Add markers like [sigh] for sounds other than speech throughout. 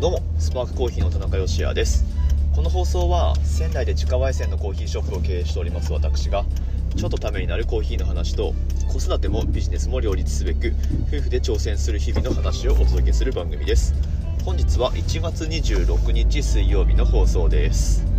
どうも。スパークコーヒーの田中芳也です。この放送は仙台で自家焙煎のコーヒーショップを経営しております私がちょっとためになるコーヒーの話と子育てもビジネスも両立すべく夫婦で挑戦する日々の話をお届けする番組です。本日は1月26日水曜日の放送です。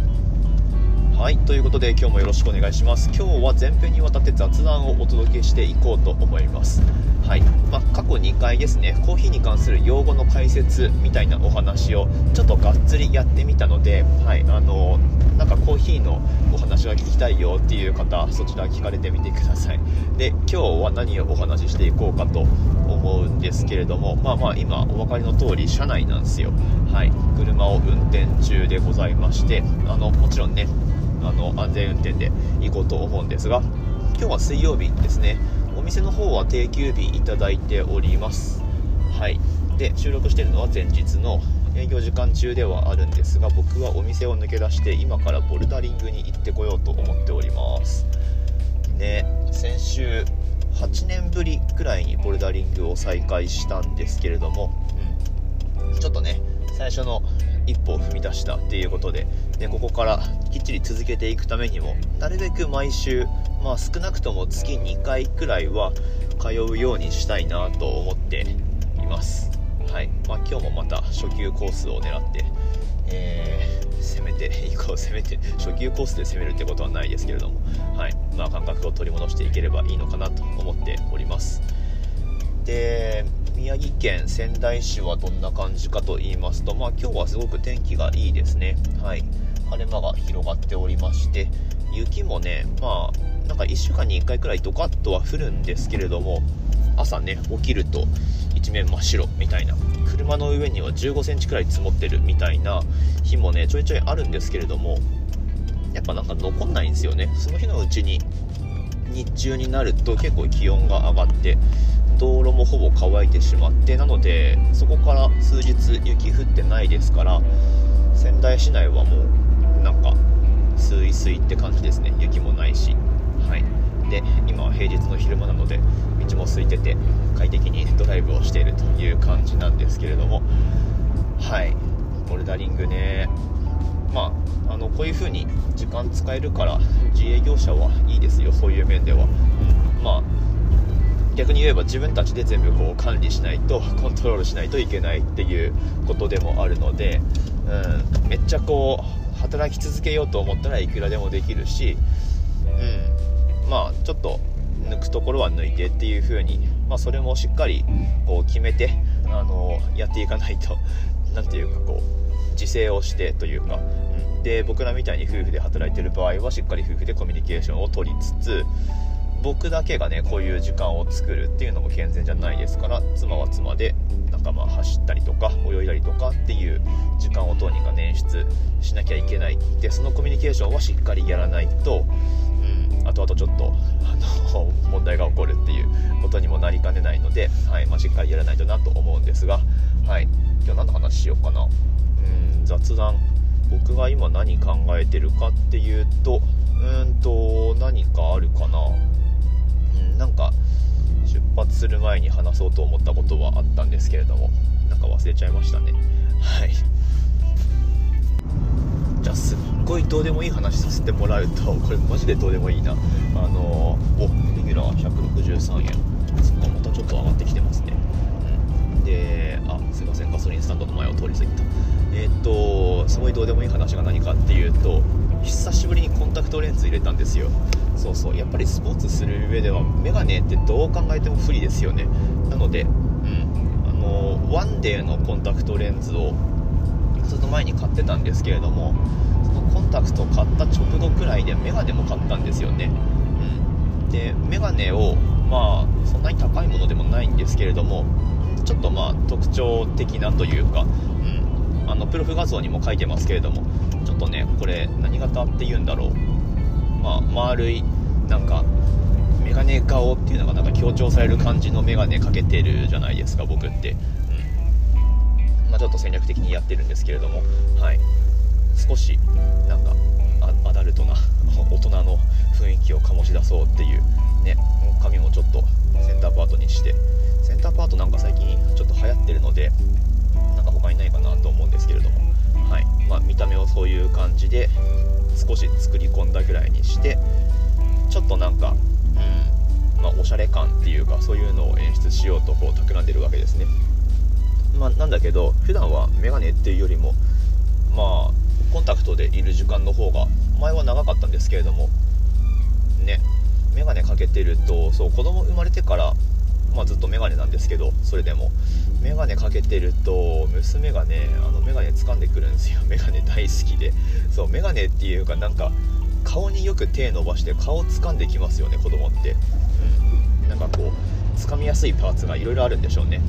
はいということで今日もよろしくお願いします。今日は前編にわたって雑談をお届けしていこうと思います。はい、まあ、過去2回ですねコーヒーに関する用語の解説みたいなお話をちょっとがっつりやってみたのではいあのなんかコーヒーのお話が聞きたいよっていう方そちら聞かれてみてください。で今日は何をお話ししていこうかと思うんですけれどもまあまあ今お分かりの通り車内なんですよ。はい車を運転中でございましてあのもちろんねあの安全運転で行こうと思うんですが今日は水曜日ですね。お店の方は定休日いただいております。はい。で収録してるのは前日の営業時間中ではあるんですが僕はお店を抜け出して今からボルダリングに行ってこようと思っております。ね先週8年ぶりくらいにボルダリングを再開したんですけれども、うん、ちょっとね最初の一歩を踏み出したっていうことででここからきっちり続けていくためにもなるべく毎週、まあ、少なくとも月2回くらいは通うようにしたいなと思っています、はい。まあ、今日もまた初級コースを狙って、えー、攻めていこう。攻めて初級コースで攻めるってことはないですけれども、はい。まあ、感覚を取り戻していければいいのかなと思っております。で宮城県仙台市はどんな感じかと言いますと、まあ、今日はすごく天気がいいですね。はい。晴れ間が広がっておりまして、雪もね、まあ、なんか1週間に1回くらいドカッとは降るんですけれども、朝ね、起きると一面真っ白みたいな、車の上には15センチくらい積もってるみたいな日もね、ちょいちょいあるんですけれども、やっぱなんか残んないんですよね。その日のうちに日中になると結構気温が上がって道路もほぼ乾いてしまってなのでそこから数日雪降ってないですから仙台市内はもうなんかスイスイって感じですね。雪もないし。はい。で今は平日の昼間なので道も空いてて快適にドライブをしているという感じなんですけれども。はい。ボルダリングね。まあ、あのこういう風に時間使えるから自営業者はいいですよそういう面では、うん、まあ逆に言えば自分たちで全部こう管理しないとコントロールしないといけないっていうことでもあるので、うん、めっちゃこう働き続けようと思ったらいくらでもできるし、うん、まあちょっと抜くところは抜いてっていう風に、まあ、それもしっかりこう決めてあのやっていかないと何ていうかこう自制をしてというか、うん、で僕らみたいに夫婦で働いてる場合はしっかり夫婦でコミュニケーションを取りつつ僕だけがねこういう時間を作るっていうのも健全じゃないですから妻は妻でなんかまあ走ったりとか泳いだりとかっていう時間をどうにか捻出しなきゃいけない。でそのコミュニケーションはしっかりやらないと、うん、後々ちょっとあの問題が起こるっていう。ないので、はいまあ、しっかりやらないとなと思うんですが、はい、今日何の話しようかな。うん雑談。僕が今何考えてるかっていうとうんと何かあるかな。なんか出発する前に話そうと思ったことはあったんですけれどもなんか忘れちゃいましたね。はい。じゃあすっごいどうでもいい話させてもらうとこれマジでどうでもいいな。あのおュラー163円。そっかまたちょっと上がってきてますね、うん、であすいません。ガソリンスタンドの前を通り過ぎた。えー、っとすごいどうでもいい話が何かっていうと久しぶりにコンタクトレンズ入れたんですよ。そうそう。やっぱりスポーツする上ではメガネってどう考えても不利ですよね。なので、うん、あのワンデーのコンタクトレンズをずっと前に買ってたんですけれどもそのコンタクトを買った直後くらいでメガネも買ったんですよね、でメガネをまあそんなに高いものでもないんですけれどもちょっとまあ特徴的なというか、うん、あのプロフ画像にも書いてますけれどもちょっとねこれ何型っていうんだろう。まあ、丸いなんかメガネ顔っていうのがなんか強調される感じのメガネかけてるじゃないですか僕って、うん。まあ、ちょっと戦略的にやってるんですけれども、はい、少しなんかダルトな大人の雰囲気を醸し出そうっていうね髪もちょっとセンターパートにして。センターパートなんか最近ちょっと流行ってるのでなんか他にないかなと思うんです。けれども、はい。ま見た目をそういう感じで少し作り込んだぐらいにしてちょっとなんかうんまあおしゃれ感っていうかそういうのを演出しようとこう企んでるわけですね。まあ、なんだけど普段はメガネっていうよりもまあコンタクトでいる時間の方が前は長かったんですけれどもねメガネかけてるとそう子供生まれてからまあ、ずっとメガネなんですけどそれでもメガネかけてると娘がねあのメガネ掴んでくるんですよ。[laughs] メガネ大好きで。そうメガネっていうかなんか顔によく手伸ばして顔掴んできますよね子供って。うん。なんかこう掴みやすいパーツがいろいろあるんでしょうね。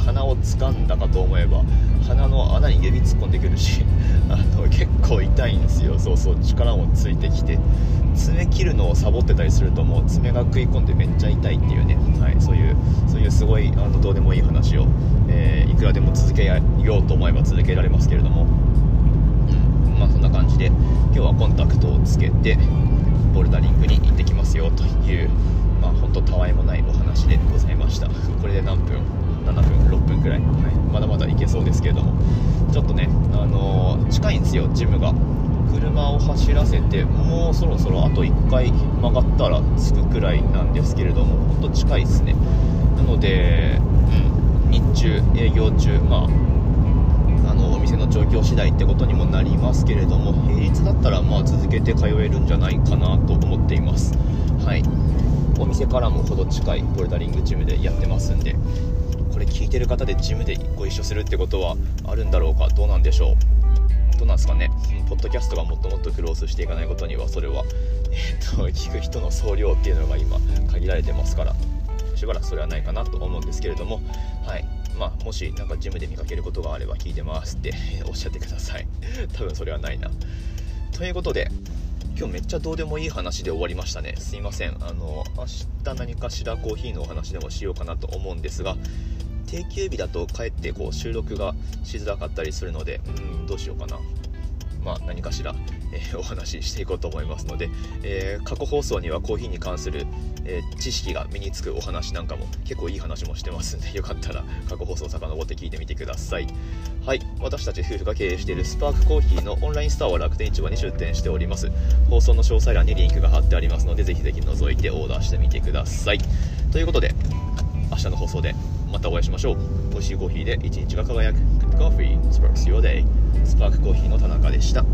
鼻を掴んだかと思えば鼻の穴に指突っ込んでくるし [laughs] あの結構痛いんですよ。そうそう力もついてきて爪切るのをサボってたりするともう爪が食い込んでめっちゃ痛いっていうね、はい、そういうそういうすごいあのどうでもいい話を、えー、いくらでも続けようと思えば続けられますけれども、うん、まあそんな感じで今日はコンタクトをつけてボルダリングに行ってきますよというまあ本当たわいもないお話でございました。これで何分？くらい、はい、まだまだ行けそうですけれどもちょっとね、あのー、近いんですよジムが。車を走らせてもうそろそろあと1回曲がったら着くくらいなんですけれども本当近いですね。なので、うん、日中営業中まああのお店の状況次第ってことにもなりますけれども平日だったらまあ続けて通えるんじゃないかなと思っています。はい。お店からもほど近いボルダリングジムでやってますんでこれ聞いてる方でジムでご一緒するってことはあるんだろうか？どうなんでしょう？どうなんですかね？ポッドキャストがもっともっとクロースしていかないことにはそれは、えー、っと聞く人の総量っていうのが今限られてますから。しばらくそれはないかなと思うんですけれども。はい。まあ、もしなんかジムで見かけることがあれば聞いてますっておっしゃってください。[laughs] 多分それはないな。ということで今日めっちゃどうでもいい話で終わりましたね。すいません。あの明日何かしらコーヒーのお話でもしようかなと思うんですが定休日だとかえってこう収録がしづらかったりするのでうんどうしようかな。まあ、何かしら、えー、[laughs] お話ししていこうと思いますので、えー、過去放送にはコーヒーに関する、えー、知識が身につくお話なんかも結構いい話もしてますんで [laughs] よかったら過去放送を遡って聞いてみてください。はい。私たち夫婦が経営しているスパークコーヒーのオンラインストアは楽天市場に出店しております。放送の詳細欄にリンクが貼ってありますのでぜひぜひ覗いてオーダーしてみてください。ということで明日の放送でまたお会いしましょう。美味しいコーヒーで一日が輝く。Good Coffee. Sparks Your Day. スパークコーヒーの田中でした。